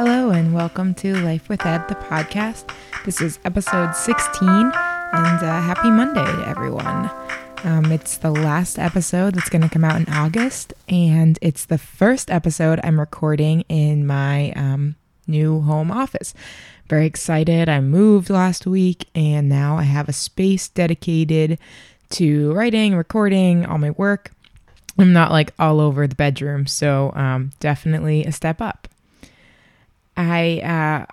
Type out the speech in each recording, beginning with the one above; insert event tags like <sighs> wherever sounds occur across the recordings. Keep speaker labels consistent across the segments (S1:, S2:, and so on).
S1: Hello, and welcome to Life with Ed, the podcast. This is episode 16, and uh, happy Monday to everyone. Um, it's the last episode that's going to come out in August, and it's the first episode I'm recording in my um, new home office. Very excited. I moved last week, and now I have a space dedicated to writing, recording, all my work. I'm not like all over the bedroom, so um, definitely a step up. I uh,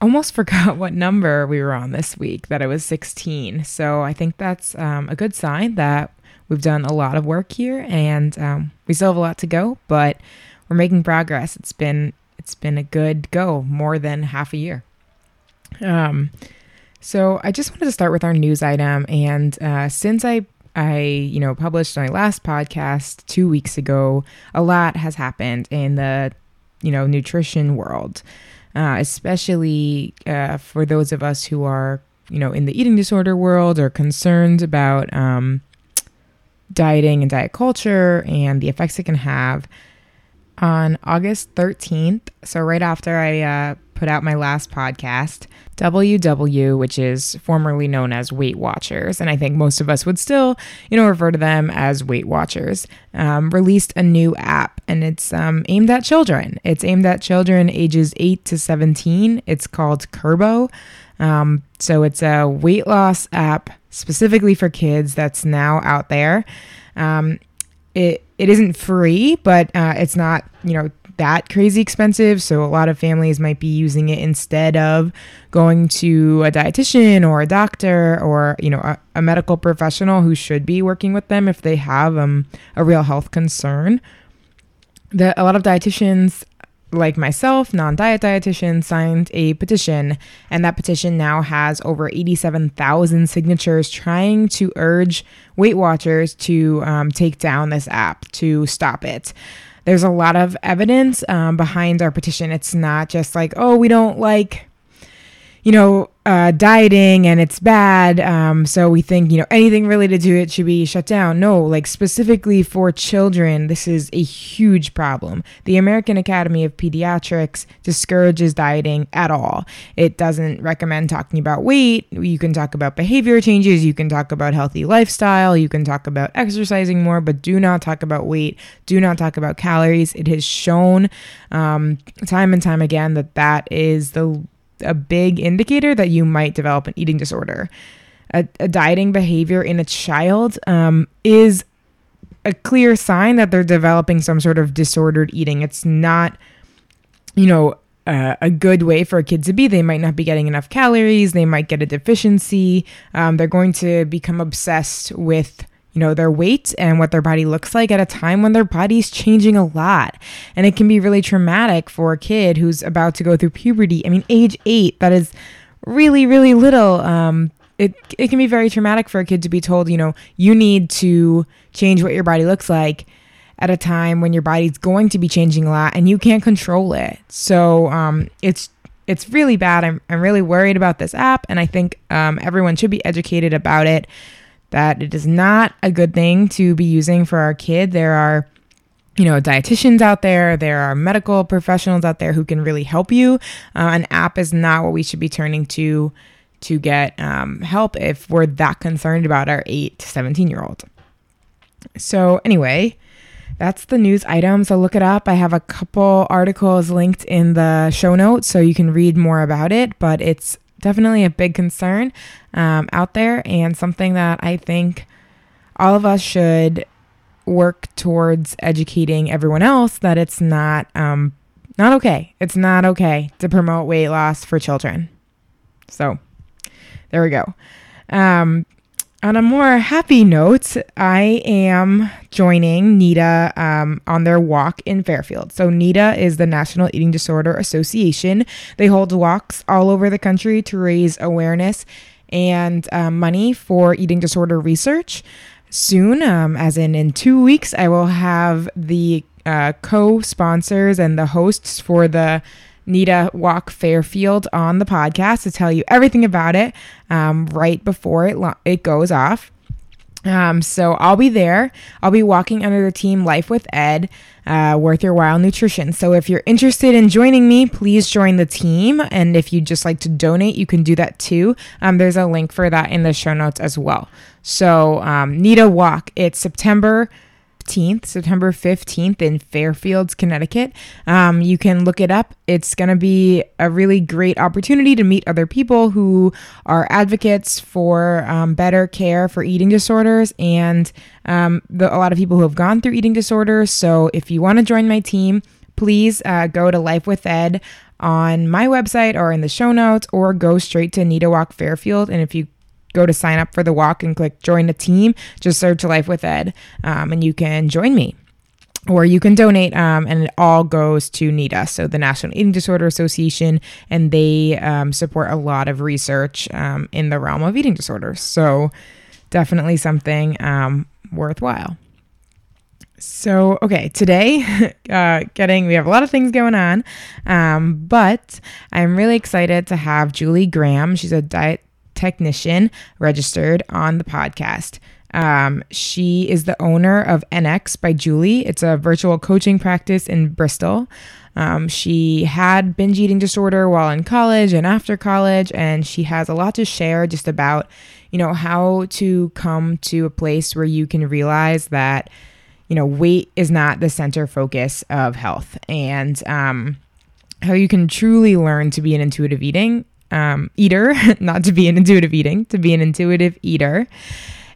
S1: almost <laughs> forgot what number we were on this week, that I was 16. So I think that's um, a good sign that we've done a lot of work here and um, we still have a lot to go, but we're making progress. It's been it's been a good go, more than half a year. Um, so I just wanted to start with our news item, and uh, since I I, you know, published my last podcast two weeks ago. A lot has happened in the, you know, nutrition world, uh, especially uh, for those of us who are, you know, in the eating disorder world or concerned about um, dieting and diet culture and the effects it can have. On August 13th, so right after I uh, put out my last podcast, WW, which is formerly known as Weight Watchers, and I think most of us would still, you know, refer to them as Weight Watchers, um, released a new app, and it's um, aimed at children. It's aimed at children ages 8 to 17. It's called Kurbo. Um, so it's a weight loss app specifically for kids that's now out there. Um, it it isn't free, but uh, it's not you know that crazy expensive. So a lot of families might be using it instead of going to a dietitian or a doctor or you know a, a medical professional who should be working with them if they have um, a real health concern. The, a lot of dietitians like myself, non diet dietitian, signed a petition, and that petition now has over 87,000 signatures trying to urge Weight Watchers to um, take down this app, to stop it. There's a lot of evidence um, behind our petition. It's not just like, oh, we don't like you know, uh, dieting and it's bad. Um, so we think, you know, anything related to it should be shut down. No, like specifically for children, this is a huge problem. The American Academy of Pediatrics discourages dieting at all. It doesn't recommend talking about weight. You can talk about behavior changes. You can talk about healthy lifestyle. You can talk about exercising more, but do not talk about weight. Do not talk about calories. It has shown um, time and time again that that is the a big indicator that you might develop an eating disorder. A, a dieting behavior in a child um, is a clear sign that they're developing some sort of disordered eating. It's not, you know, uh, a good way for a kid to be. They might not be getting enough calories. They might get a deficiency. Um, they're going to become obsessed with you know, their weight and what their body looks like at a time when their body's changing a lot. And it can be really traumatic for a kid who's about to go through puberty. I mean, age eight, that is really, really little. Um, it, it can be very traumatic for a kid to be told, you know, you need to change what your body looks like at a time when your body's going to be changing a lot and you can't control it. So um, it's it's really bad. I'm, I'm really worried about this app, and I think um, everyone should be educated about it that it is not a good thing to be using for our kid. There are you know, dietitians out there, there are medical professionals out there who can really help you. Uh, an app is not what we should be turning to to get um, help if we're that concerned about our 8 to 17 year old. So, anyway, that's the news item. So, look it up. I have a couple articles linked in the show notes so you can read more about it, but it's definitely a big concern um, out there and something that I think all of us should work towards educating everyone else that it's not um, not okay. It's not okay to promote weight loss for children. So there we go. Um, on a more happy note, I am joining NEDA um, on their walk in Fairfield. So, NEDA is the National Eating Disorder Association. They hold walks all over the country to raise awareness and um, money for eating disorder research. Soon, um, as in in two weeks, I will have the uh, co sponsors and the hosts for the NEDA Walk Fairfield on the podcast to tell you everything about it um, right before it, lo- it goes off. Um, so I'll be there. I'll be walking under the team Life with Ed, uh, Worth Your While Nutrition. So if you're interested in joining me, please join the team. And if you'd just like to donate, you can do that too. Um, there's a link for that in the show notes as well. So um, NEDA walk. It's September 15th, September 15th in Fairfields, Connecticut. Um, you can look it up. It's going to be a really great opportunity to meet other people who are advocates for um, better care for eating disorders and um, the, a lot of people who have gone through eating disorders. So if you want to join my team, please uh, go to Life with Ed on my website or in the show notes or go straight to NEDA Walk Fairfield. And if you go to sign up for the walk and click join a team, just search to Life with Ed um, and you can join me. Or you can donate, um, and it all goes to NEDA, so the National Eating Disorder Association, and they um, support a lot of research um, in the realm of eating disorders. So, definitely something um, worthwhile. So, okay, today, <laughs> uh, getting, we have a lot of things going on, um, but I'm really excited to have Julie Graham. She's a diet technician registered on the podcast. Um, she is the owner of NX by Julie. It's a virtual coaching practice in Bristol. Um, she had binge eating disorder while in college and after college, and she has a lot to share just about, you know, how to come to a place where you can realize that, you know, weight is not the center focus of health, and um, how you can truly learn to be an intuitive eating um, eater, <laughs> not to be an intuitive eating, to be an intuitive eater.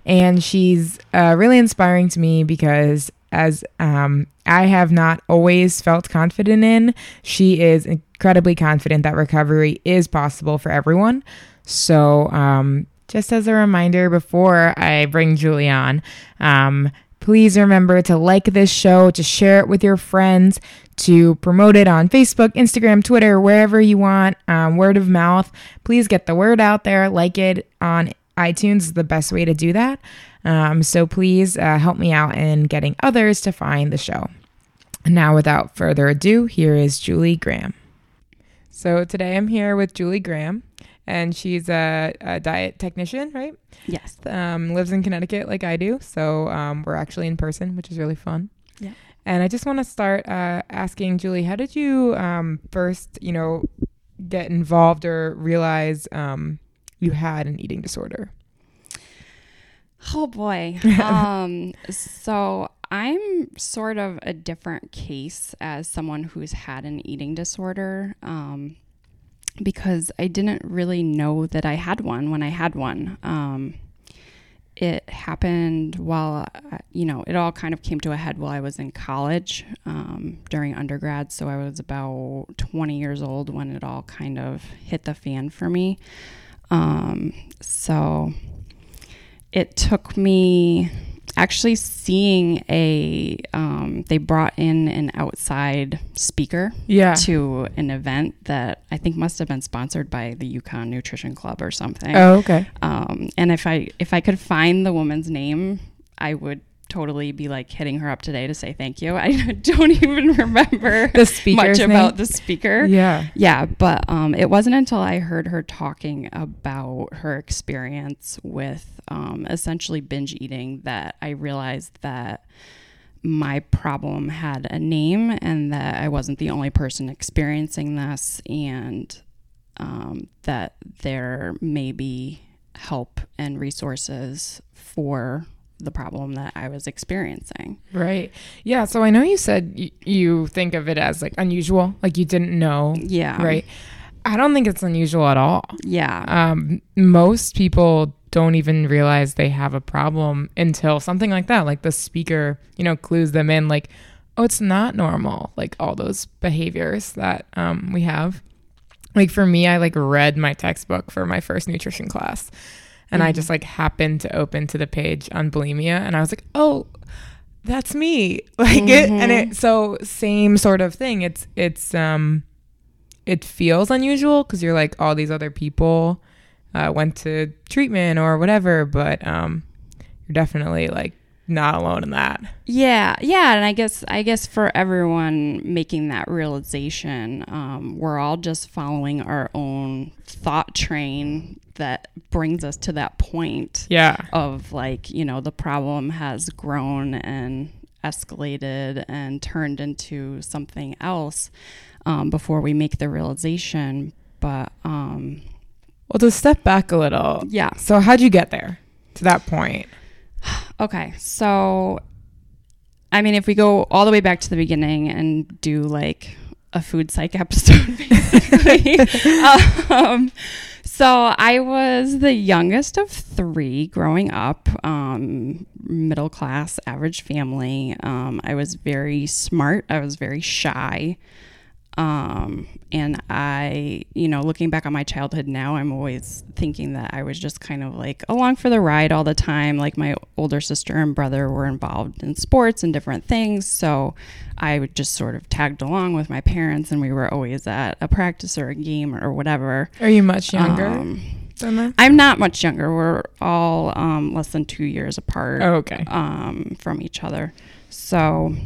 S1: And she's uh, really inspiring to me because, as um, I have not always felt confident in, she is incredibly confident that recovery is possible for everyone. So, um, just as a reminder before I bring Julie on, um, please remember to like this show, to share it with your friends, to promote it on Facebook, Instagram, Twitter, wherever you want. Um, word of mouth. Please get the word out there. Like it on iTunes is the best way to do that. Um, so please uh, help me out in getting others to find the show. Now, without further ado, here is Julie Graham. So today I'm here with Julie Graham, and she's a, a diet technician, right?
S2: Yes.
S1: Um, lives in Connecticut like I do. So um, we're actually in person, which is really fun.
S2: Yeah.
S1: And I just want to start uh, asking Julie, how did you um, first, you know, get involved or realize um, you had an eating disorder?
S2: Oh boy. <laughs> um, so I'm sort of a different case as someone who's had an eating disorder. Um, because I didn't really know that I had one when I had one. Um, it happened while, uh, you know, it all kind of came to a head while I was in college um, during undergrad. So I was about 20 years old when it all kind of hit the fan for me. Um, so it took me actually seeing a um, they brought in an outside speaker
S1: Yeah.
S2: to an event that I think must have been sponsored by the UConn Nutrition Club or something.
S1: Oh, okay.
S2: Um, and if I if I could find the woman's name, I would totally be like hitting her up today to say thank you. I <laughs> don't even remember <laughs>
S1: The speaker's
S2: much
S1: name?
S2: about the speaker.
S1: Yeah.
S2: Yeah, but um, it wasn't until I heard her talking about her experience with um, essentially binge eating that I realized that my problem had a name and that I wasn't the only person experiencing this, and um, that there may be help and resources for the problem that I was experiencing.
S1: Right. Yeah. So I know you said y- you think of it as like unusual, like you didn't know.
S2: Yeah.
S1: Right. I don't think it's unusual at all.
S2: Yeah.
S1: Um, most people don't even realize they have a problem until something like that, like the speaker, you know, clues them in, like, oh, it's not normal, like all those behaviors that um, we have. Like for me, I like read my textbook for my first nutrition class, and I just like happened to open to the page on bulimia, and I was like, oh, that's me, <laughs> like it, and it. So same sort of thing. It's it's um it feels unusual because you're like all these other people uh, went to treatment or whatever, but um, you're definitely like not alone in that.
S2: Yeah, yeah, and I guess I guess for everyone making that realization, um, we're all just following our own thought train that brings us to that point
S1: Yeah.
S2: of like you know the problem has grown and escalated and turned into something else um, before we make the realization. But um,
S1: Well, to step back a little.
S2: yeah,
S1: So how'd you get there to that point? <sighs>
S2: Okay, so I mean, if we go all the way back to the beginning and do like a food psych <laughs> episode, basically. <laughs> um, so I was the youngest of three growing up, um, middle class, average family. Um, I was very smart. I was very shy. Um, and I, you know, looking back on my childhood now, I'm always thinking that I was just kind of like along for the ride all the time. Like my older sister and brother were involved in sports and different things. So I would just sort of tagged along with my parents and we were always at a practice or a game or whatever.
S1: Are you much younger
S2: Um? I'm not much younger. We're all um, less than two years apart
S1: Oh, okay.
S2: um, from each other. So,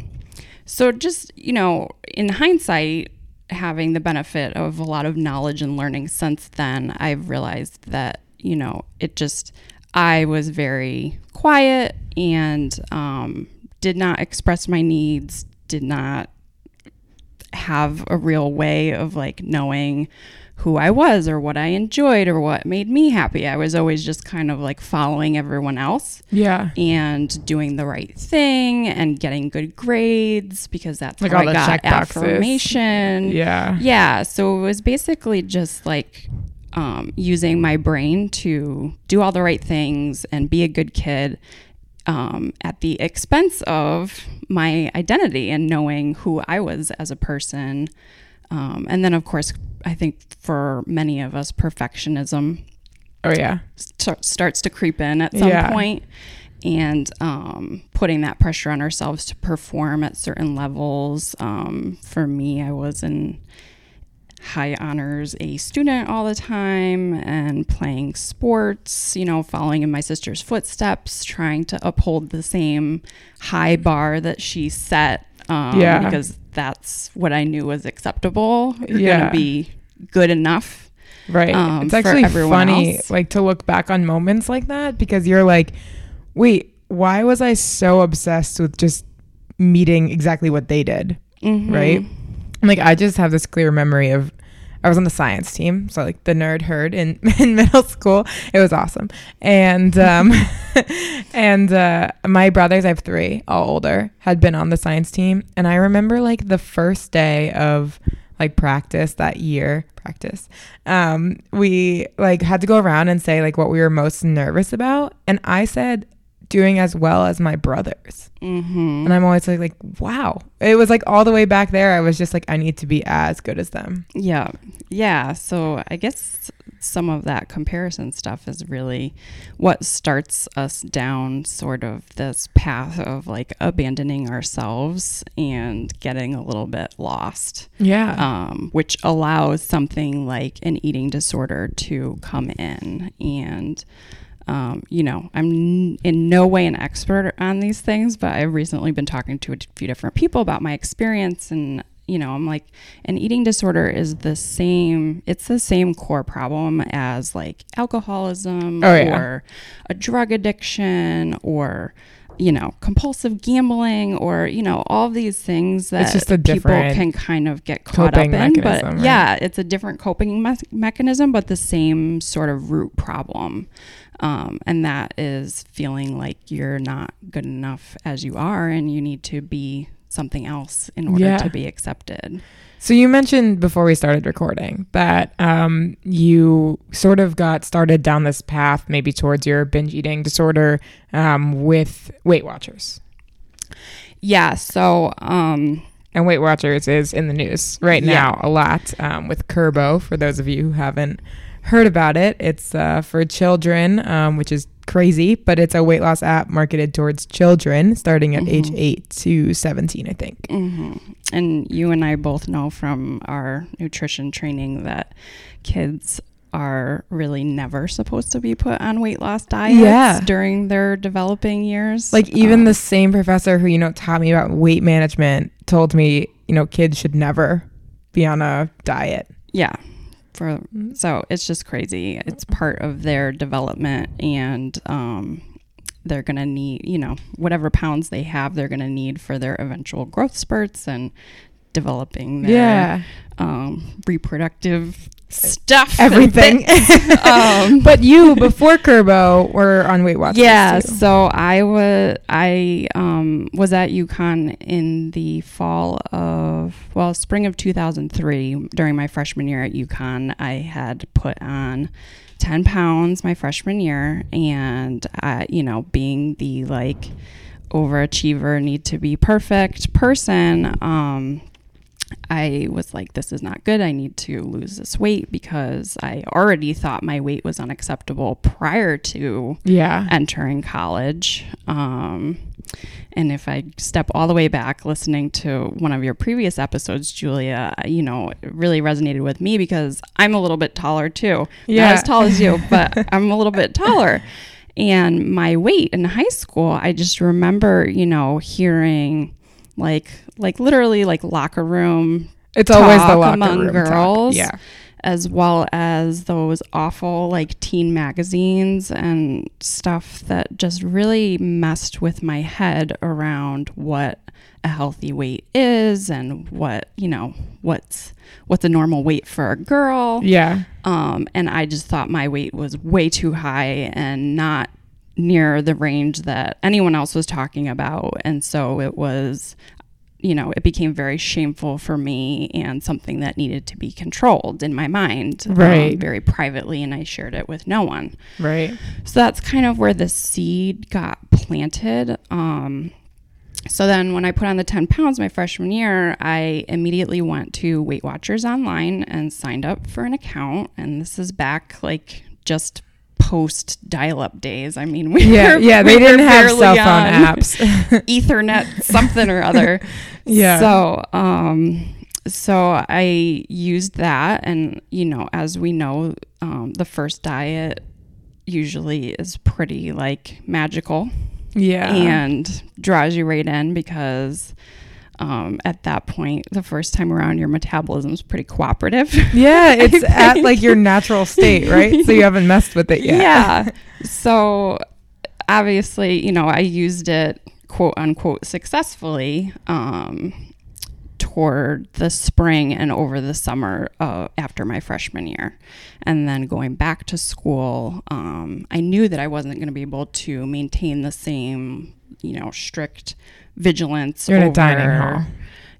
S2: so just you know, in hindsight, having the benefit of a lot of knowledge and learning since then, I've realized that you know it just I was very quiet and um, did not express my needs. Did not have a real way of like knowing who I was or what I enjoyed or what made me happy. I was always just kind of like following everyone else
S1: Yeah.
S2: and doing the right thing and getting good grades because that's
S1: Like
S2: how
S1: all
S2: I
S1: the
S2: got affirmation.
S1: Yeah.
S2: Yeah, so it was basically just like um, using my brain to do all the right things and be a good kid um, at the expense of my identity and knowing who I was as a person. Um, and then, of course, I think for many of us, perfectionism
S1: Oh yeah.
S2: st- starts to creep in at some
S1: Yeah.
S2: point and um, putting that pressure on ourselves to perform at certain levels. Um, for me, I was in high honors a student all the time and playing sports, you know, following in my sister's footsteps, trying to uphold the same high bar that she set. Um,
S1: Yeah.
S2: Because that's what I knew was acceptable. You're
S1: Yeah.
S2: going to be good enough.
S1: Right.
S2: um,
S1: it's actually funny
S2: else.
S1: like to look back on moments like that because you're like, wait, why was I so obsessed with just meeting exactly what they did?
S2: Mhm.
S1: Right. Like I just have this clear memory of I was on the science team, so like the nerd herd in, <laughs> in middle school. It was awesome. And um <laughs> and uh my brothers, I have three, all older, had been on the science team. And I remember like the first day of like practice that year, practice. Um, we like had to go around and say like what we were most nervous about. And I said doing as well as my brothers.
S2: Mm-hmm.
S1: And I'm always like, like, wow. It was like all the way back there. I was just like, I need to be as good as them.
S2: Yeah. Yeah. So I guess some of that comparison stuff is really what starts us down sort of this path of like abandoning ourselves and getting a little bit lost,
S1: Yeah.
S2: um, which allows something like an eating disorder to come in. And, um, you know, I'm n- in no way an expert on these things, but I've recently been talking to a few different people about my experience and you know, I'm like, an eating disorder is the same, it's the same core problem as like alcoholism
S1: Oh, yeah.
S2: or a drug addiction or, you know, compulsive gambling or, you know, all these things that
S1: just
S2: people can kind of get caught up in. But
S1: right?
S2: yeah, it's a different coping me- mechanism, but the same sort of root problem. Um, and that is feeling like you're not good enough as you are and you need to be something else in order
S1: Yeah.
S2: to be accepted.
S1: So you mentioned before we started recording that um, you sort of got started down this path, maybe towards your binge eating disorder, um, with Weight Watchers.
S2: Yeah. So, um,
S1: And Weight Watchers is in the news right
S2: Yeah.
S1: now a lot um, with Kurbo. For those of you who haven't heard about it, it's uh, for children, um, which is crazy, but it's a weight loss app marketed towards children starting at age
S2: Mhm.
S1: 8 to 17, I think.
S2: hmm and you and I both know from our nutrition training that kids are really never supposed to be put on weight loss diets
S1: Yeah.
S2: during their developing years.
S1: Like even
S2: Um,
S1: the same professor who you know taught me about weight management told me you know kids should never be on a diet.
S2: yeah. For so it's just crazy. It's part of their development and um they're going to need, you know, whatever pounds they have, they're going to need for their eventual growth spurts and developing their
S1: Yeah,
S2: um, reproductive stuff, <laughs>
S1: everything.
S2: um, <laughs>
S1: but you before Kurbo were on Weight Watchers.
S2: yeah,
S1: too.
S2: so I was I um, was at UConn in the fall of well spring of 2003 during my freshman year at UConn. I had put on 10 pounds my freshman year, and I, you know, being the like overachiever, need to be perfect person. Um, I was like, this is not good. I need to lose this weight because I already thought my weight was unacceptable prior to
S1: yeah,
S2: entering college. Um, and if I step all the way back listening to one of your previous episodes, Julia, you know, it really resonated with me because I'm a little bit taller too.
S1: Yeah.
S2: Not as tall as you, <laughs> but I'm a little bit taller. And my weight in high school, I just remember, you know, hearing like like literally like locker room
S1: it's always the locker
S2: among
S1: room talk.
S2: girls.
S1: Yeah,
S2: as well as those awful like teen magazines and stuff that just really messed with my head around what a healthy weight is and what you know what's what's a normal weight for a girl
S1: yeah,
S2: um, and I just thought my weight was way too high and not near the range that anyone else was talking about. And so it was, you know, it became very shameful for me and something that needed to be controlled in my mind, um,
S1: Right.
S2: very privately. And I shared it with no one.
S1: right.
S2: So that's kind of where the seed got planted. Um, so then when I put on the 10 pounds my freshman year, I immediately went to Weight Watchers online and signed up for an account. And this is back like just post dial up days. I mean, we
S1: Yeah,
S2: were,
S1: yeah. They
S2: were
S1: didn't have cell phone
S2: on
S1: apps. <laughs>
S2: Ethernet, something or other. <laughs>
S1: Yeah.
S2: So, um, so I used that, and you know, as we know, um, the first diet usually is pretty like magical
S1: yeah,
S2: and draws you right in because um, at that point, the first time around, your metabolism is pretty cooperative. <laughs>
S1: yeah. <laughs> It's at like your natural state, right? So you <laughs> haven't messed with it yet.
S2: Yeah. so obviously, you know, I used it quote unquote successfully um, toward the spring and over the summer uh, after my freshman year. And then going back to school, um, I knew that I wasn't going to be able to maintain the same, you know, strict vigilance.
S1: You're in a dining hall.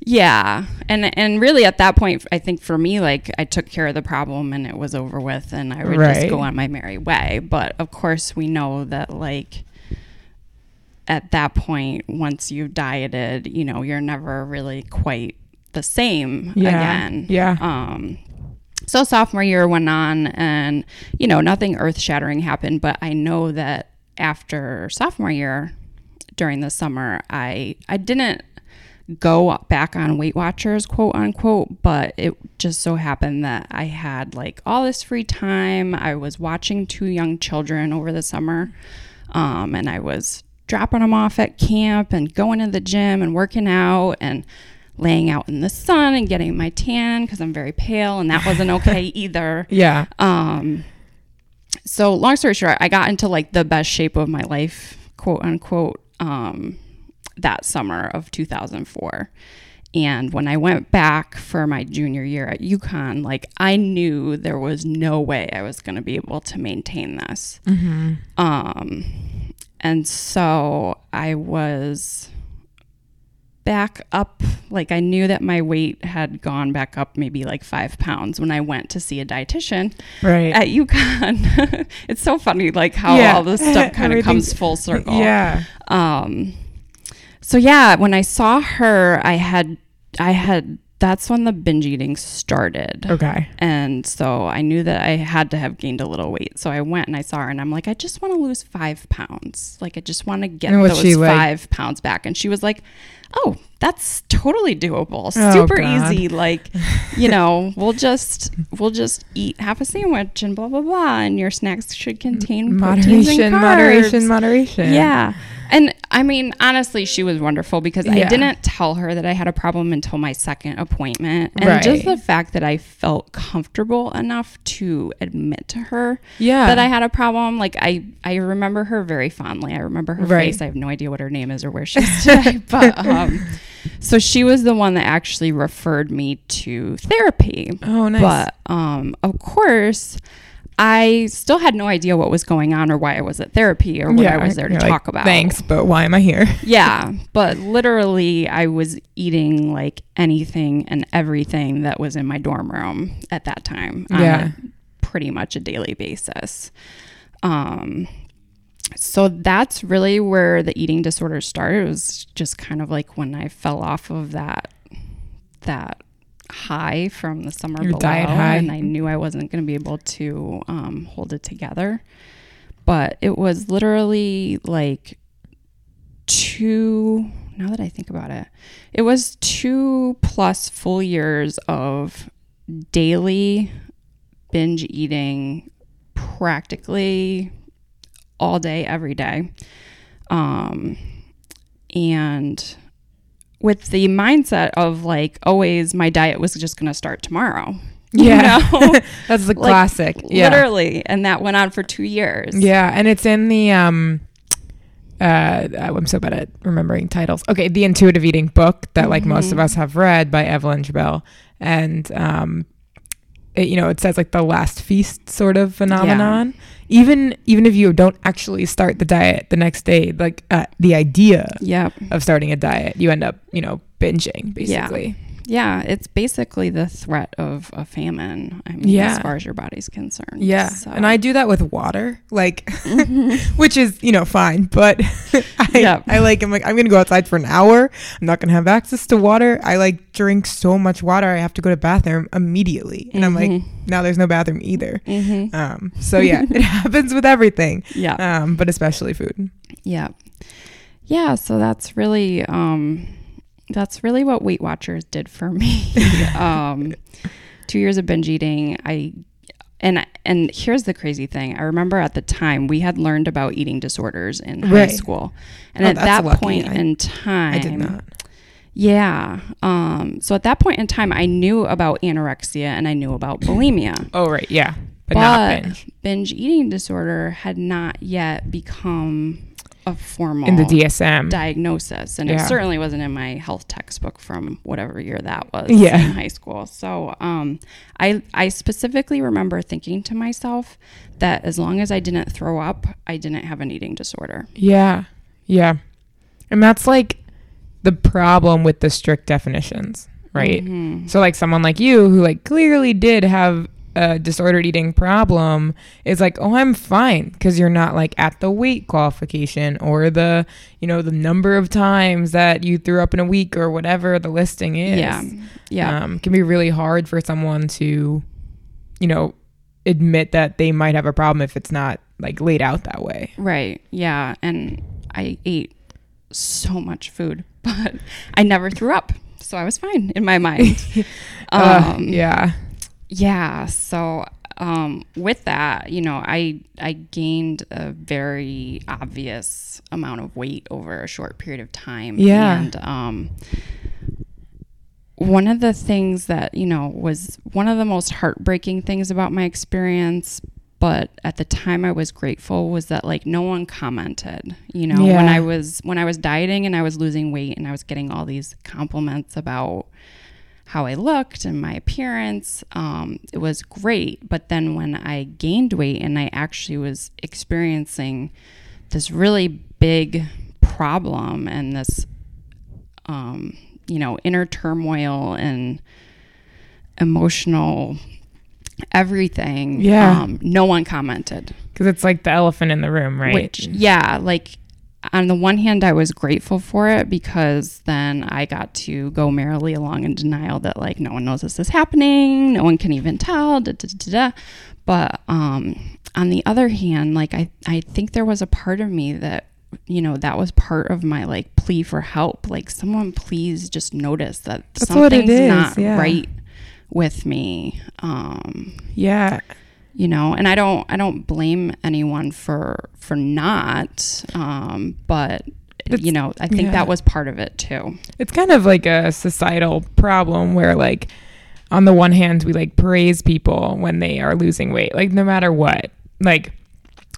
S2: yeah, and and really at that point, I think for me, like I took care of the problem and it was over with, and I would just go on my merry way. But of course, we know that like at that point, once you've dieted, you know, you're never really quite the same
S1: Yeah.
S2: again.
S1: Yeah.
S2: Um, so sophomore year went on, and you know, nothing earth shattering happened. But I know that after sophomore year, during the summer, I I didn't go back on Weight Watchers, quote unquote, but it just so happened that I had like all this free time. I was watching two young children over the summer, um, and I was dropping them off at camp and going to the gym and working out and laying out in the sun and getting my tan because I'm very pale, and that wasn't okay <laughs> either.
S1: Yeah.
S2: Um, so long story short, I got into like the best shape of my life, quote unquote, um, that summer of 2004. And when I went back for my junior year at UConn, like I knew there was no way I was going to be able to maintain this. Um, and so I was back up. Like I knew that my weight had gone back up maybe like five pounds when I went to see a dietitian
S1: Right.
S2: at UConn. <laughs> it's so funny, like how
S1: Yeah.
S2: all this stuff <laughs> kind of comes full circle.
S1: yeah.
S2: Um, so yeah, when I saw her, I had I had that's when the binge eating started.
S1: Okay.
S2: And so I knew that I had to have gained a little weight. So I went and I saw her and I'm like, I just want to lose five pounds. Like, I just want to get those
S1: she like?
S2: five pounds back. And she was like, Oh, that's totally doable.
S1: Oh,
S2: Super
S1: God.
S2: easy. Like, you know, we'll just we'll just eat half a sandwich and blah blah blah. And your snacks should contain proteins and
S1: Moderation,
S2: carbs.
S1: moderation, moderation.
S2: Yeah. And I mean, honestly, she was wonderful because I didn't tell her that I had a problem until my second appointment. And just the fact that I felt comfortable enough to admit to her
S1: Yeah.
S2: that I had a problem, like I, I remember her very fondly. I remember her
S1: Right.
S2: face. I have no idea what her name is or where she is <laughs> today. but um, so she was the one that actually referred me to therapy.
S1: Oh, nice.
S2: But um, of course, I still had no idea what was going on or why I was at therapy or what I was there to
S1: you're like,
S2: talk about.
S1: Thanks, but why am I here? <laughs>
S2: Yeah, but literally, I was eating like anything and everything that was in my dorm room at that time on
S1: Yeah.
S2: a pretty much a daily basis. Um, so that's really where the eating disorder started. It was just kind of like when I fell off of that that high from the summer
S1: Your
S2: below, and I knew I wasn't going to be able to um, hold it together. But it was literally like two. Now that I think about it, it was two plus full years of daily binge eating, practically all day, every day. Um, and with the mindset of like always my diet was just going to start tomorrow. <laughs> You
S1: Yeah.
S2: know? <laughs>
S1: That's the
S2: Like,
S1: classic. Yeah.
S2: Literally. And that went on for two years.
S1: Yeah, and it's in the um uh I'm so bad at remembering titles. Okay, the intuitive eating book that like most of
S2: Mhm.
S1: us have read by Evelyn Tribole. And um it, you know, it says like the last feast sort of phenomenon. Even even if you don't actually start the diet the next day, like uh, the idea
S2: Yep.
S1: of starting a diet, you end up, you know, binging basically.
S2: Yeah. Yeah, it's basically the threat of a famine. I mean,
S1: Yeah.
S2: as far as your body's concerned.
S1: Yeah.
S2: So-
S1: And I do that with water, like
S2: Mhm. <laughs>
S1: which is, you know, fine, but <laughs> I
S2: Yep.
S1: I like I'm like I'm going to go outside for an hour. I'm not going to have access to water. I like drink so much water. I have to go to bathroom immediately. And I'm like
S2: Mhm.
S1: now there's no bathroom either.
S2: Mhm.
S1: Um so yeah, it <laughs> happens with everything.
S2: Yeah.
S1: Um but especially food.
S2: Yeah. Yeah, so that's really um that's really what Weight Watchers did for me. <laughs> um 2 years of binge eating, I and and here's the crazy thing. I remember at the time we had learned about eating disorders in high school. And
S1: Oh,
S2: at that
S1: lucky.
S2: point
S1: I-
S2: in time
S1: I did not.
S2: Yeah. Um so at that point in time I knew about anorexia and I knew about bulimia. <laughs>
S1: Oh right, yeah. But, not binge.
S2: binge eating disorder had not yet become a formal
S1: In the DSM.
S2: diagnosis and
S1: Yeah.
S2: it certainly wasn't in my health textbook from whatever year that was
S1: Yeah.
S2: in high school so um, I, I specifically remember thinking to myself that as long as i didn't throw up i didn't have an eating disorder
S1: Yeah. Yeah. And that's like the problem with the strict definitions, right?
S2: Mhm.
S1: So like someone like you who like clearly did have a disordered eating problem is like, "Oh, I'm fine" because you're not like at the weight qualification or the, you know, the number of times that you threw up in a week or whatever the listing is.
S2: yeah yeah
S1: Um can be really hard for someone to you know, admit that they might have a problem if it's not like laid out that way.
S2: right yeah and i ate so much food <laughs> but i never threw up so i was fine in my mind <laughs>
S1: Uh,
S2: Um,
S1: yeah.
S2: Yeah so um, with that you know i i gained a very obvious amount of weight over a short period of time
S1: Yeah.
S2: and um one of the things that you know was one of the most heartbreaking things about my experience but at the time i was grateful was that like no one commented you know when i was when i was dieting and i was losing weight and i was getting all these compliments about how I looked and my appearance. Um, it was great. But then when I gained weight and I actually was experiencing this really big problem and this, um, you know, inner turmoil and emotional everything,
S1: Yeah.
S2: um, no one commented.
S1: Because it's like the elephant in the room, right?
S2: Which, yeah, like on the one hand, I was grateful for it because then I got to go merrily along in denial that like no one knows this is happening, no one can even tell. Da, da, da, da. But um, on the other hand, like I, I think there was a part of me that you know that was part of my like plea for help. Like someone please just notice that
S1: That's
S2: something's
S1: is,
S2: not
S1: yeah.
S2: right with me. Um,
S1: Yeah.
S2: You know and i don't i don't blame anyone for for not um but
S1: It's-
S2: you know i think
S1: yeah.
S2: that was part of it too
S1: It's kind of like a societal problem where like on the one hand we like praise people when they are losing weight, like no matter what. Like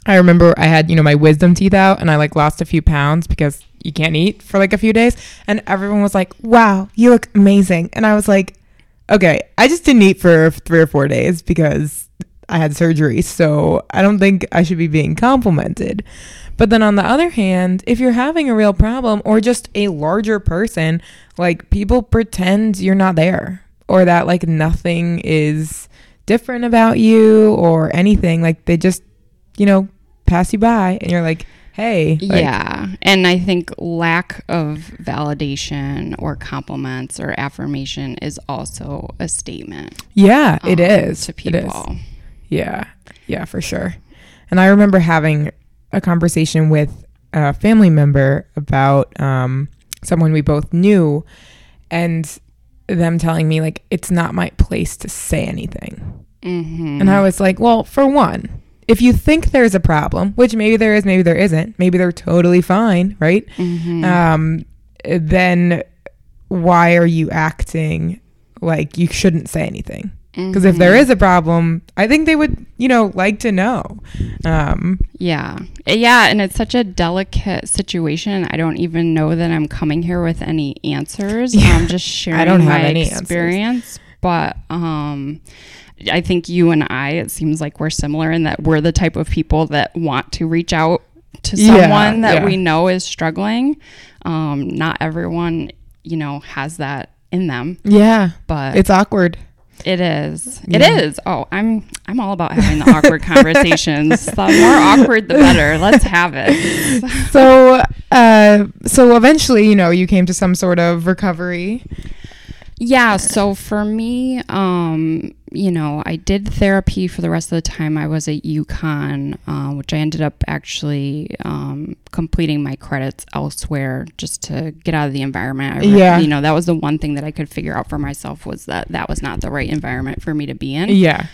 S1: I remember I had, you know, my wisdom teeth out and I like lost a few pounds because you can't eat for like a few days and everyone was like, "Wow, you look amazing." And I was like, "Okay, I just didn't eat for 3 or 4 days because I had surgery, so I don't think I should be being complimented." But then on the other hand, if you're having a real problem or just a larger person, like people pretend you're not there or that like nothing is different about you or anything. Like they just, you know, pass you by and you're like, hey. like,
S2: yeah and i think lack of validation or compliments or affirmation is also a statement
S1: Yeah, it
S2: um,
S1: is.
S2: to
S1: It is. Yeah, yeah, for sure. And I remember having a conversation with a family member about um, someone we both knew, and them telling me like it's not my place to say anything.
S2: hmm
S1: And I was like, well, for one, if you think there's a problem, which maybe there is, maybe there isn't, maybe they're totally fine, right?
S2: hmm
S1: Um, then why are you acting like you shouldn't say anything? Because if there
S2: Mhm.
S1: is a problem, I think they would, you know, like to know. Um,
S2: Yeah. Yeah. And it's such a delicate situation. I don't even know that I'm coming here with any answers. <laughs>
S1: Yeah.
S2: I'm just sharing I
S1: don't have
S2: my
S1: any answers.
S2: experience. But um, I think you and I, it seems like we're similar in that we're the type of people that want to reach out to
S1: Yeah,
S2: someone that
S1: yeah.
S2: we know is struggling. Um, not everyone, you know, has that in them,
S1: yeah,
S2: but
S1: it's awkward.
S2: It is.
S1: Yeah.
S2: It is. Oh, I'm I'm all about having the awkward conversations. The more awkward the better. Let's have it. <laughs>
S1: So, uh, so eventually, you know, you came to some sort of recovery.
S2: Yeah, so for me, um, you know, I did therapy for the rest of the time I was at UConn, uh, which I ended up actually um, completing my credits elsewhere just to get out of the environment. I
S1: Yeah.
S2: You know, that was the one thing that I could figure out for myself was that that was not the right environment for me to be in.
S1: Yeah,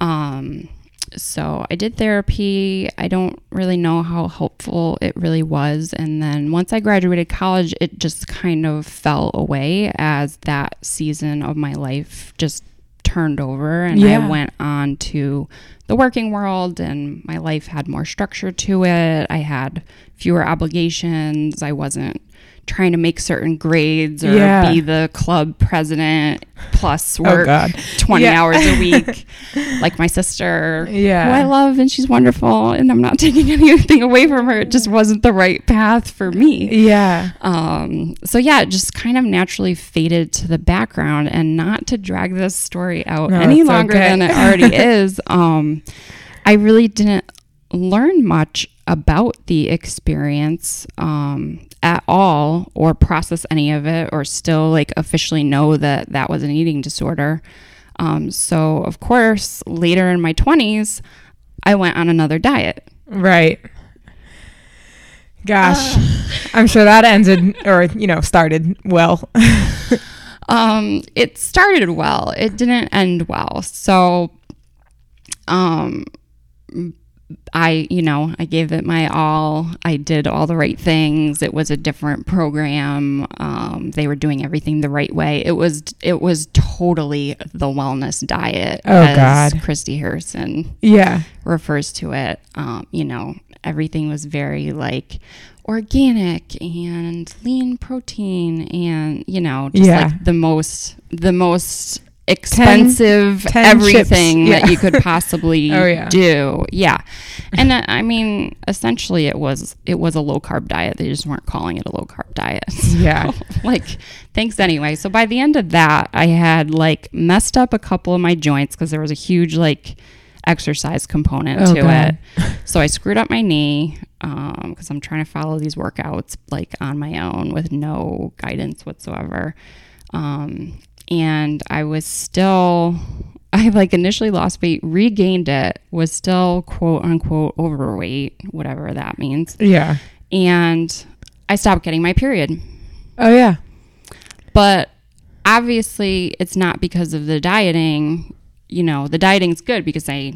S2: Um, so I did therapy. I don't really know how helpful it really was. And then once I graduated college, it just kind of fell away as that season of my life just turned over. And
S1: Yeah.
S2: I went on to the working world, and my life had more structure to it. I had fewer obligations. I wasn't trying to make certain grades or
S1: Yeah.
S2: be the club president plus
S1: Oh
S2: work
S1: God.
S2: 20
S1: Yeah.
S2: hours a week <laughs> like my sister
S1: Yeah.
S2: who I love and she's wonderful and I'm not <laughs> taking anything away from her. It just wasn't the right path for me.
S1: Yeah.
S2: Um, so yeah, it just kind of naturally faded to the background and not to drag this story out
S1: No,
S2: any longer
S1: okay.
S2: than it already <laughs> is. Um, I really didn't learn much about the experience um, at all or process any of it or still like officially know that that was an eating disorder. Um, so of course, later in my 20s, I went on another diet.
S1: Right. Gosh, I'm sure that ended or you know started well. <laughs>
S2: Um, it started well. It didn't end well. So, um, I, you know, I gave it my all. I did all the right things. It was a different program. Um, they were doing everything the right way. It was, it was totally the wellness diet,
S1: Oh,
S2: as
S1: God.
S2: Christy Harrison
S1: yeah.
S2: refers to it. Um, you know, everything was very like organic and lean protein and you know just
S1: Yeah.
S2: like the most the most expensive
S1: 10
S2: everything
S1: chips.
S2: that you could possibly <laughs>
S1: Oh, yeah.
S2: do yeah and uh, i mean essentially it was it was a low carb diet they just weren't calling it a low carb diet <laughs>
S1: Yeah.
S2: Like thanks anyway so by the end of that i had like messed up a couple of my joints because there was a huge like exercise component
S1: Oh,
S2: to
S1: God.
S2: it. <laughs> So I screwed up my knee because I'm trying to follow these workouts like on my own with no guidance whatsoever. Um, and I was still, <laughs> I like initially lost weight, regained it, was still quote unquote overweight, whatever that means.
S1: Yeah.
S2: And I stopped getting my period.
S1: Oh yeah.
S2: But obviously, it's not because of the dieting. You know, the dieting's good because I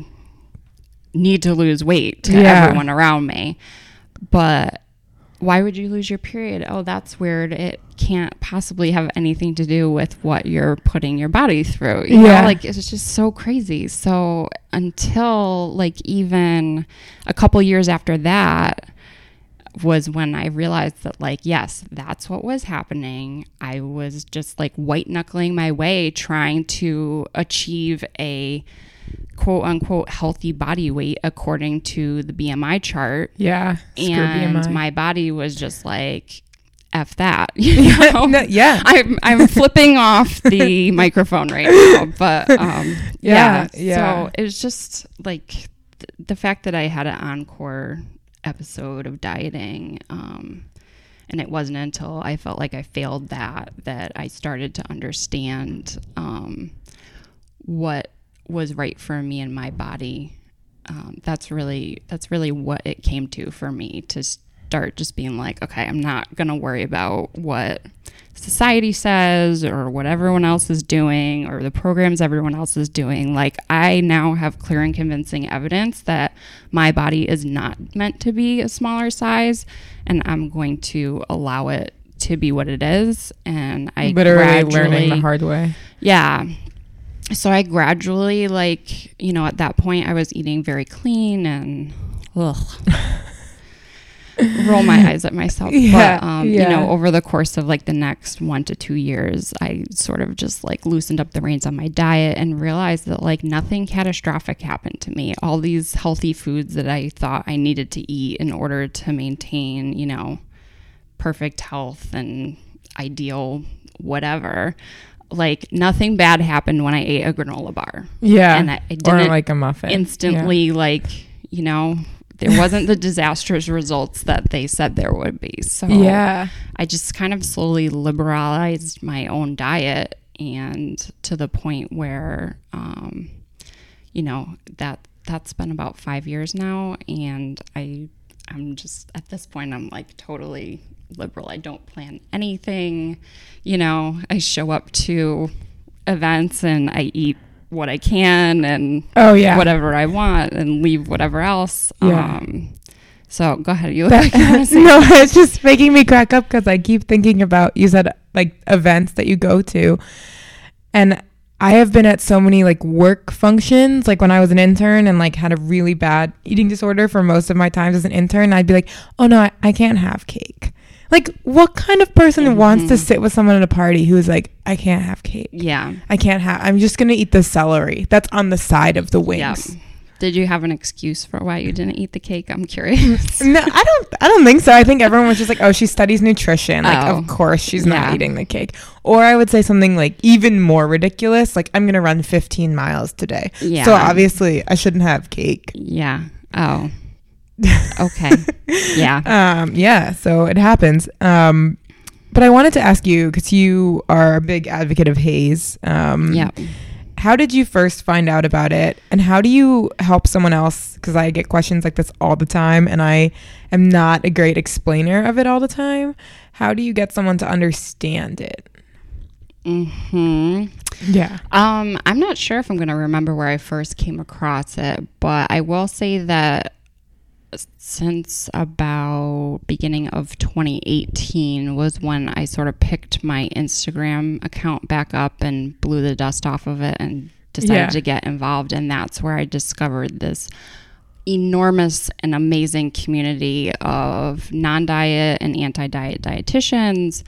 S2: need to lose weight to
S1: Yeah.
S2: everyone around me. But why would you lose your period? Oh, that's weird. It can't possibly have anything to do with what you're putting your body through. You
S1: Yeah.
S2: know, like it's just so crazy. So until like even a couple years after that, was when I realized that, like, yes, that's what was happening. I was just like white knuckling my way trying to achieve a quote unquote healthy body weight according to the BMI chart.
S1: Yeah.
S2: And my body was just like, F that. <laughs> You <laughs> know?
S1: No, yeah.
S2: I'm I'm <laughs> flipping off the microphone right now, but um,
S1: Yeah,
S2: yeah,
S1: yeah.
S2: So it was just like th- the fact that I had an encore episode of dieting, um, and it wasn't until I felt like I failed that that I started to understand um, what was right for me and my body. Um, that's really that's really what it came to for me to start just being like, okay, I'm not gonna worry about what society says or what everyone else is doing or the programs everyone else is doing. Like I now have clear and convincing evidence that my body is not meant to be a smaller size, and I'm going to allow it to be what it is. And I
S1: Literally learning the hard way.
S2: yeah. So I gradually, like, you know, at that point, I was eating very clean and ugh. <laughs> roll my eyes at myself. <laughs>
S1: Yeah,
S2: but, um, you know, over the course of like the next one to two years, I sort of just like loosened up the reins on my diet and realized that like nothing catastrophic happened to me. All these healthy foods that I thought I needed to eat in order to maintain, you know, perfect health and ideal whatever. Like nothing bad happened when I ate a granola bar.
S1: Yeah.
S2: And I, I
S1: or
S2: didn't
S1: like a muffin.
S2: instantly like, you know, there wasn't the disastrous results that they said there would be. So
S1: Yeah.
S2: I just kind of slowly liberalized my own diet and to the point where um, you know, that that's been about five years now and I I'm just at this point I'm like totally liberal. I don't plan anything. You know, I show up to events and I eat what I can and
S1: Oh yeah.
S2: whatever I want and leave whatever else.
S1: Yeah.
S2: Um so go ahead. You look <laughs> like <laughs> you
S1: no, <laughs> it's just making me crack up because I keep thinking about you said like events that you go to, and I have been at so many like work functions. Like when I was an intern and like had a really bad eating disorder for most of my times as an intern, I'd be like, oh no, I, I can't have cake. Like, what kind of person mm-hmm. wants to sit with someone at a party who's like, I can't have cake.
S2: Yeah.
S1: I can't have. I'm just gonna eat the celery that's on the side of the wings. Yeah.
S2: Did you have an excuse for why you didn't eat the cake? I'm curious. <laughs>
S1: No, I don't. I don't think so. I think everyone was just like, "Oh, she studies nutrition. Like,
S2: Oh.
S1: of course she's not
S2: Yeah.
S1: eating the cake." Or I would say something like even more ridiculous, like, "I'm gonna run 15 miles today,
S2: Yeah.
S1: so obviously I shouldn't have cake."
S2: yeah. Oh. Okay. <laughs> yeah.
S1: Um, yeah. So it happens. Um, but I wanted to ask you because you are a big advocate of HAES. Um,
S2: Yeah.
S1: How did you first find out about it, and how do you help someone else? Because I get questions like this all the time, and I am not a great explainer of it all the time. How do you get someone to understand it?
S2: Hmm.
S1: Yeah.
S2: Um, I'm not sure if I'm going to remember where I first came across it, but I will say that since about beginning of 2018 was when I sort of picked my Instagram account back up and blew the dust off of it and decided
S1: Yeah.
S2: to get involved and that's where I discovered this enormous and amazing community of non-diet and anti-diet dietitians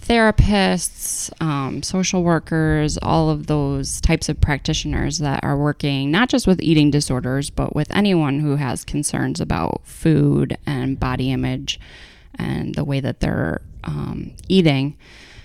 S2: therapists, um, social workers, all of those types of practitioners that are working not just with eating disorders, but with anyone who has concerns about food and body image and the way that they're um, eating.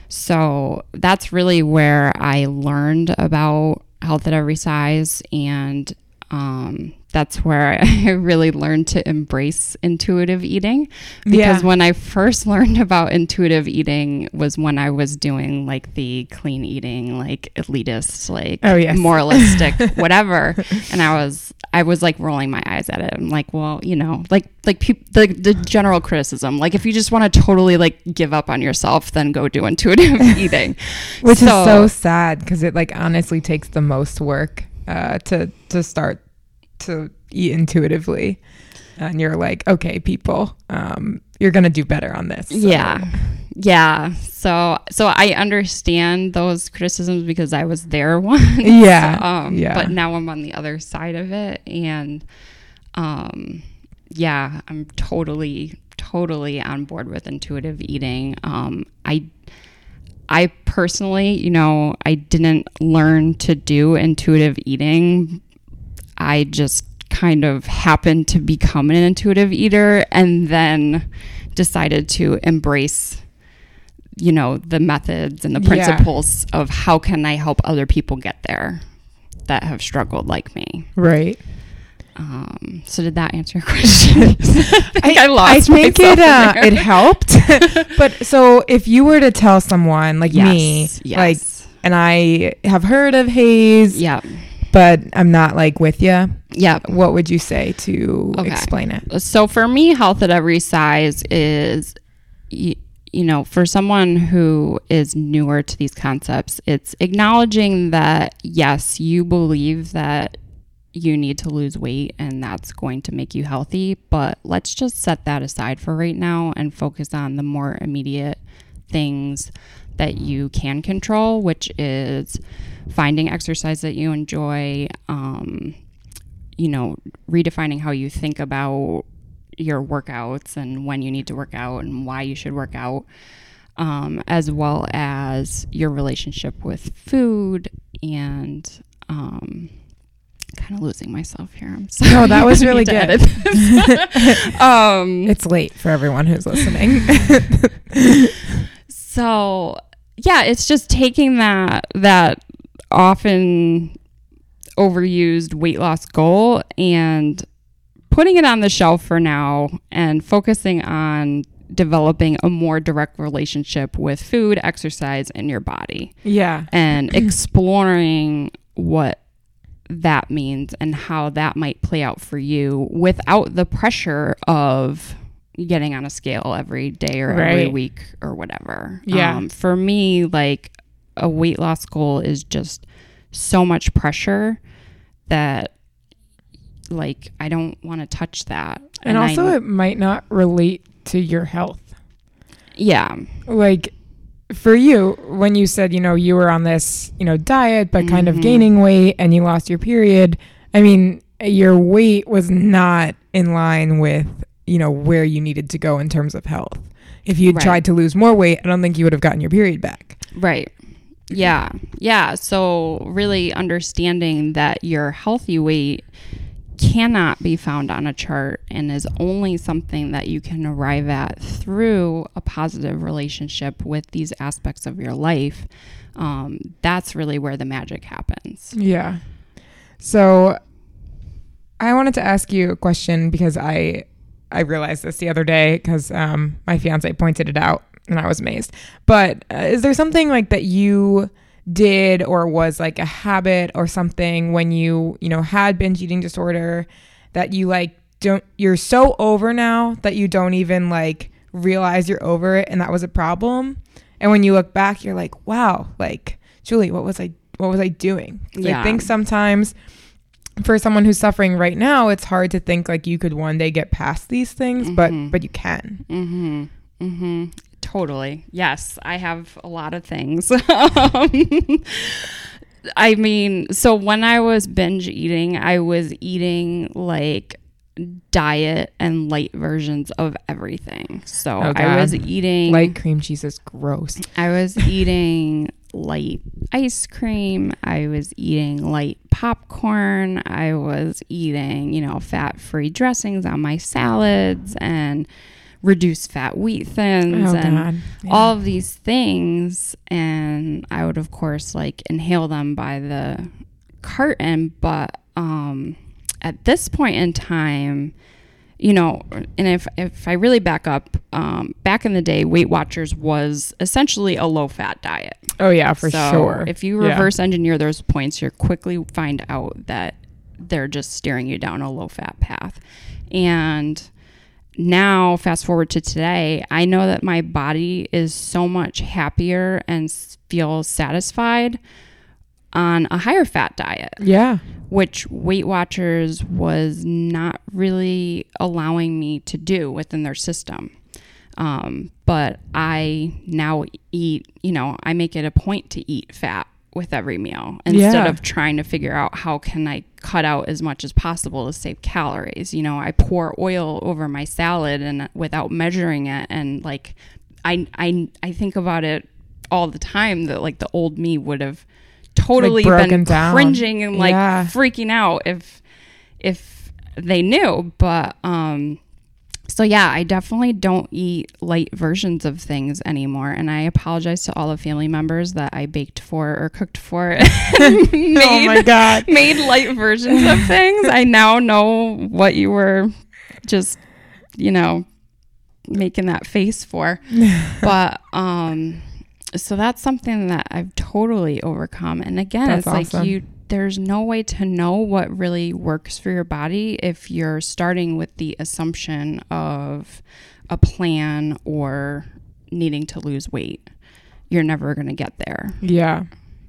S2: So that's really where I learned about health at every size and um, that's where <laughs> I really learned to embrace intuitive eating. Because
S1: Yeah.
S2: when I first <laughs> learned about intuitive eating was when I was doing like the clean eating, like elitist, like
S1: Oh, yes.
S2: moralistic, <laughs> whatever. And I was, I was like rolling my eyes at it. I'm like, well, you know, like, like peop the, the general criticism, like if you just want to totally like give up on yourself, then go do intuitive eating.
S1: Which is so sad because it like honestly takes the most work uh, to to start to eat intuitively, and you're like, okay, people, um, you're gonna do better on this. So-
S2: Yeah. Yeah. So so I understand those criticisms because I was there <laughs> once.
S1: Yeah,
S2: Um
S1: yeah.
S2: but now I'm on the other side of it and um yeah, I'm totally totally on board with intuitive eating. Um I I personally, you know, I didn't learn to do intuitive eating. I just kind of happened to become an intuitive eater and then decided to embrace you know the methods and the
S1: Yeah.
S2: principles of how can I help other people get there that have struggled like me.
S1: right.
S2: Um, so did that answer your <laughs> question? <laughs> I think I, lost
S1: I think it uh, it helped. <laughs> but so if you were to tell someone like me,
S2: Yes,
S1: like, and I have heard of HAES,
S2: yeah,
S1: but I'm not like with you,
S2: yeah.
S1: what would you say to
S2: Okay.
S1: explain it?
S2: so for me health at every size is y- you know for someone who is newer to these concepts it's acknowledging that yes you believe that you need to lose weight and that's going to make you healthy but let's just set that aside for right now and focus on the more immediate things that you can control which is finding exercise that you enjoy um, you know, redefining how you think about your workouts and when you need to work out and why you should work out, um, as well as your relationship with food and um, kind of losing myself here. I'm sorry.
S1: No, that was <laughs> really good. <laughs>
S2: um,
S1: It's late for everyone who's listening. <laughs>
S2: so yeah, it's just taking that that often overused weight loss goal and putting it on the shelf for now and focusing on developing a more direct relationship with food, exercise, and your body
S1: yeah.
S2: and <clears throat> exploring what that means and how that might play out for you without the pressure of getting on a scale every day or every week or whatever.
S1: Yeah.
S2: Um, for me, like a weight loss goal is just so much pressure that like I don't want to touch that.
S1: And, also,
S2: I,
S1: it might not relate to your health.
S2: yeah.
S1: Like for you, when you said, you know, you were on this, you know, diet, but kind of
S2: Mhm.
S1: gaining weight and you lost your period, I mean, your weight was not in line with, you know, where you needed to go in terms of health. If you
S2: Right.
S1: tried to lose more weight, I don't think you would have gotten your period back.
S2: Right. Yeah. Yeah. So, really understanding that your healthy weight cannot be found on a chart and is only something that you can arrive at through a positive relationship with these aspects of your life. Um, that's really where the magic happens.
S1: Yeah. So I wanted to ask you a question because I I realized this the other day because um, my fiance pointed it out and I was amazed. But uh, is there something like that you did or was like a habit or something when you you know had binge eating disorder that you like don't you're so over now that you don't even like realize you're over it and that was a problem? And when you look back you're like wow like Julie what was I what was I doing? 'Cause I think sometimes for someone who's suffering right now it's hard to think like you could one day get past these things
S2: Mhm.
S1: but but you can
S2: Mm-hmm. Mm-hmm. Totally. Yes, I have a lot of things. <laughs> I mean, so when I was binge eating, I was eating like diet and light versions of everything. So
S1: Oh,
S2: I was eating
S1: light cream cheese is gross
S2: I was eating light ice cream. I was eating light popcorn. I was eating, you know, fat free dressings on my salads and reduced fat wheat thins
S1: oh
S2: and
S1: Yeah.
S2: all of these things. And I would, of course, like inhale them by the carton, but, um, at this point in time, you know, and if if I really back up, um, back in the day, Weight Watchers was essentially a low fat diet.
S1: Oh yeah, for
S2: so
S1: sure.
S2: If you
S1: Yeah.
S2: reverse engineer those points, you quickly find out that they're just steering you down a low fat path. And now, fast forward to today, I know that my body is so much happier and feels satisfied on a higher fat diet
S1: yeah.
S2: which Weight Watchers was not really allowing me to do within their system. Um, but I now eat, you know, I make it a point to eat fat with every meal instead
S1: Yeah.
S2: of trying to figure out how can I cut out as much as possible to save calories. You know, I pour oil over my salad and without measuring it and like I I I think about it all the time that like the old me would have totally
S1: broken
S2: been
S1: down.
S2: cringing and like
S1: Yeah.
S2: freaking out if if they knew but um so yeah i definitely don't eat light versions of things anymore and i apologize to all the family members that i baked for or cooked for <laughs> <laughs> made,
S1: oh my god. <laughs>
S2: made light versions of things i now know what you were just you know making that face for but um so that's something that I've totally overcome. And again,
S1: That's
S2: it's like you there's no way to know what really works for your body if you're starting with the assumption of a plan or needing to lose weight. You're never going to get there.
S1: Yeah.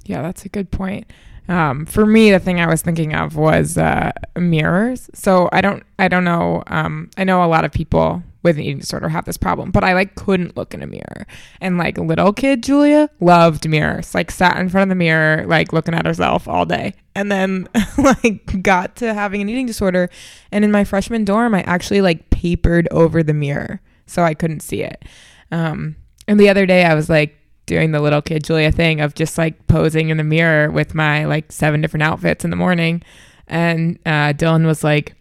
S1: Yeah, that's a good point. Um, for me, the thing I was thinking of was uh, mirrors. So I don't, I don't know. Um, I know a lot of people with an eating disorder have this problem, but I like couldn't look in a mirror. And like little kid Julia loved mirrors. Like sat in front of the mirror, like looking at herself all day. And then <laughs> like got to having an eating disorder. And in my freshman dorm, I actually like papered over the mirror so I couldn't see it. Um, and the other day, I was like doing the little kid Julia thing of just like posing in the mirror with my like seven different outfits in the morning. And uh, Dylan was like,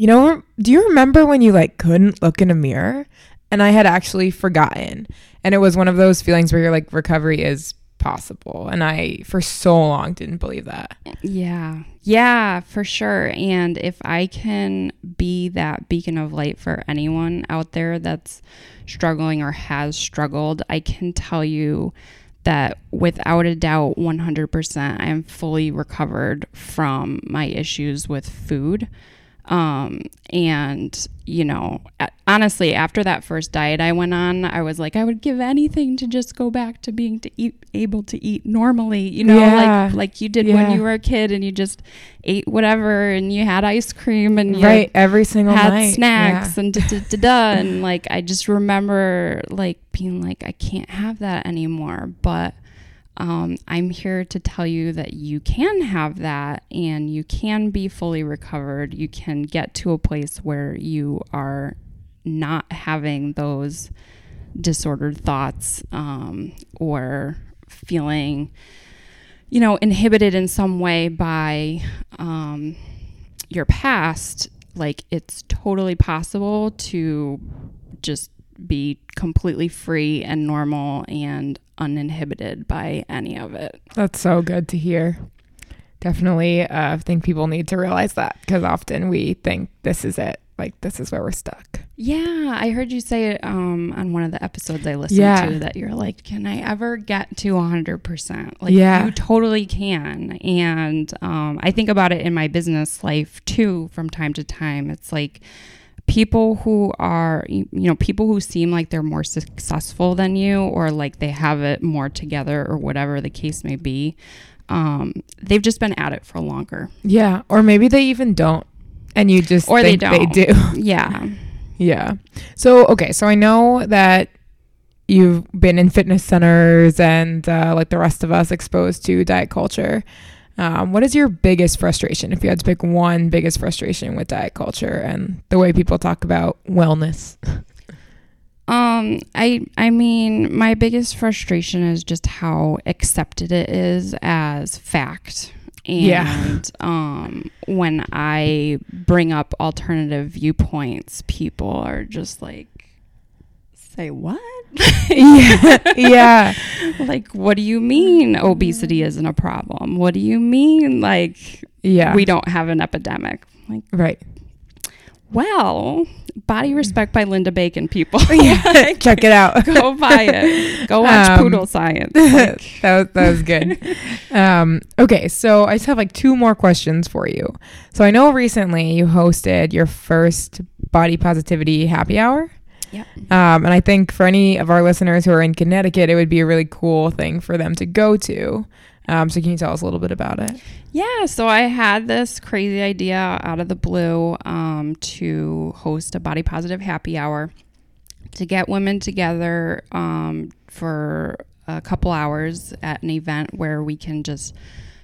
S1: you know, do you remember when you like couldn't look in a mirror? And I had actually forgotten. And it was one of those feelings where you're like, recovery is possible. And I, for so long, didn't believe that.
S2: Yeah. Yeah, for sure. And if I can be that beacon of light for anyone out there that's struggling or has struggled, I can tell you that without a doubt, 100%, I am fully recovered from my issues with food. Um, and, you know, honestly, after that first diet I went on, I was like, I would give anything to just go back to being to eat, able to eat normally, you know,
S1: Yeah.
S2: like, like you did
S1: Yeah.
S2: when you were a kid and you just ate whatever and you had ice cream and
S1: right. Every single
S2: had
S1: night.
S2: snacks
S1: Yeah.
S2: and da da da da. and like, I just remember like being like, I can't have that anymore. But um, I'm here to tell you that you can have that and you can be fully recovered. You can get to a place where you are not having those disordered thoughts um, or feeling, you know, inhibited in some way by um, your past. Like it's totally possible to just be completely free and normal and uninhibited by any of it.
S1: That's so good to hear. Definitely uh, think people need to realize that because often we think this is it. Like, this is where we're stuck.
S2: Yeah, I heard you say it um, on one of the episodes I listened
S1: Yeah.
S2: to that you're like, can I ever get to 100%? Like,
S1: Yeah.
S2: you totally can. And um, I think about it in my business life too from time to time. It's like people who are, you know, people who seem like they're more successful than you or like they have it more together or whatever the case may be. Um, they've just been at it for longer.
S1: Yeah. Or maybe they even don't. And you just
S2: Or they don't.
S1: They do. <laughs>
S2: Yeah.
S1: Yeah. So, okay. So I know that you've been in fitness centers and, uh, like the rest of us, exposed to diet culture. Um, what is your biggest frustration if you had to pick one biggest frustration with diet culture and the way people talk about wellness? <laughs>
S2: Um, I I mean, my biggest frustration is just how accepted it is as fact. And
S1: Yeah.
S2: um when I bring up alternative viewpoints, people are just like say what?
S1: yeah. Yeah. <laughs>
S2: like what do you mean obesity isn't a problem? What do you mean like
S1: Yeah.
S2: we don't have an epidemic. Like,
S1: right.
S2: well, Body Respect by Linda Bacon, people. <laughs>
S1: Yeah. <laughs> Check it out.
S2: Go buy it. Go watch
S1: Um,
S2: Poodle Science. Like,
S1: that was, that was good. um, okay, so I just have like two more questions for you. So I know recently you hosted your first body positivity happy hour.
S2: Yep.
S1: Um, and I think for any of our listeners who are in Connecticut, it would be a really cool thing for them to go to. Um, so can you tell us a little bit about it?
S2: Yeah, so I had this crazy idea out of the blue um, to host a body positive happy hour to get women together um, for a couple hours at an event where we can just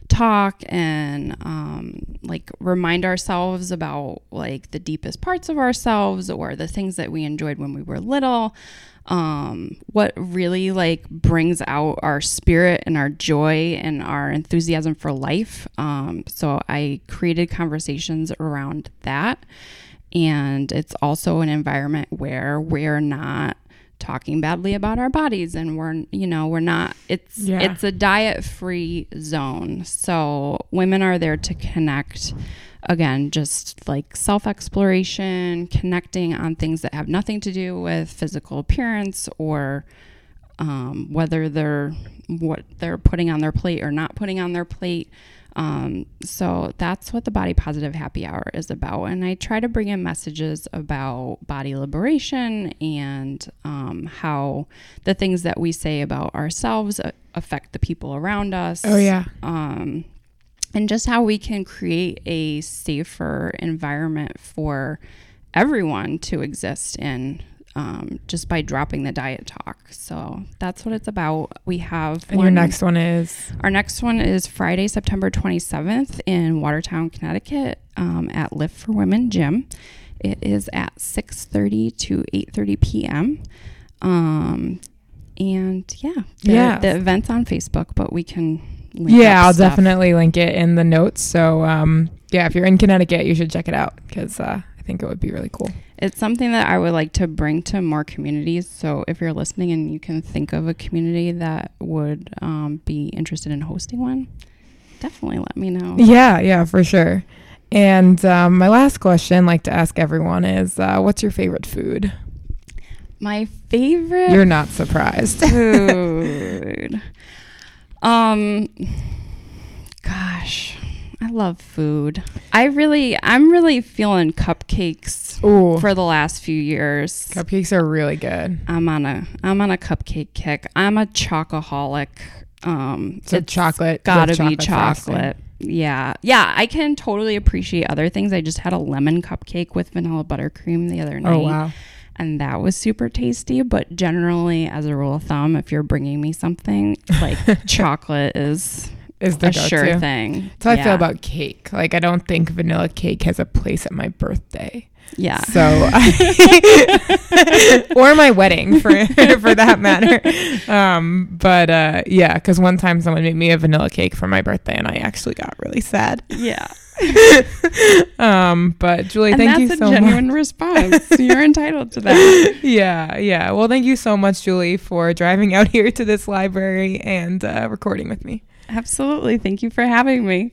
S2: talk and um, like remind ourselves about like the deepest parts of ourselves or the things that we enjoyed when we were little um, what really like brings out our spirit and our joy and our enthusiasm for life. Um, so I created conversations around that. And it's also an environment where we're not talking badly about our bodies and we're you know we're not it's
S1: Yeah.
S2: it's a diet free zone so women are there to connect again just like self exploration connecting on things that have nothing to do with physical appearance or um, whether they're what they're putting on their plate or not putting on their plate um, so that's what the body positive happy hour is about and i try to bring in messages about body liberation and um, how the things that we say about ourselves uh, affect the people around us
S1: Oh, yeah.
S2: um, and just how we can create a safer environment for everyone to exist in um, just by dropping the diet talk. So that's what it's about. We have
S1: And your next one is
S2: Our next one is Friday, September 27th in Watertown, Connecticut, um, at Lift for Women Gym. It is at 6:30 to 8:30 p.m. Um, and yeah, the,
S1: Yeah.
S2: the event's on Facebook, but we can. Link
S1: yeah, I'll
S2: stuff.
S1: definitely link it in the notes. So um, yeah, if you're in Connecticut, you should check it out because uh, I think it would be really cool.
S2: It's something that I would like to bring to more communities. So if you're listening and you can think of a community that would um, be interested in hosting one, definitely let me know.
S1: Yeah, yeah, for sure. And um, my last question, like to ask everyone, is uh, what's your favorite food?
S2: My favorite
S1: You're not surprised.
S2: food. <laughs> um, gosh, I love food. I really, I'm really feeling cupcakes
S1: Ooh,
S2: for the last few years.
S1: cupcakes are really good.
S2: I'm on a, I'm on a cupcake kick. I'm a chocoholic. Um,
S1: So
S2: it's
S1: chocolate,
S2: gotta be
S1: frosting.
S2: chocolate. Yeah, yeah. I can totally appreciate other things. I just had a lemon cupcake with vanilla buttercream the other night
S1: Oh wow.
S2: and that was super tasty. But generally, as a rule of thumb, if you're bringing me something like <laughs> chocolate is
S1: Is the
S2: a
S1: go-to.
S2: sure thing.
S1: That's how I feel about cake. Like I don't think vanilla cake has a place at my birthday.
S2: yeah.
S1: So, <laughs> or my wedding for <laughs> for that matter. Um, but uh, yeah, because one time someone made me a vanilla cake for my birthday, and I actually got really sad.
S2: Yeah, <laughs>
S1: Um, but Julie,
S2: and
S1: thank
S2: that's
S1: you
S2: a
S1: so
S2: genuine response. You're entitled to that.
S1: Yeah, yeah. Well, thank you so much, Julie, for driving out here to this library and uh, recording with me.
S2: Absolutely. Thank you for having me.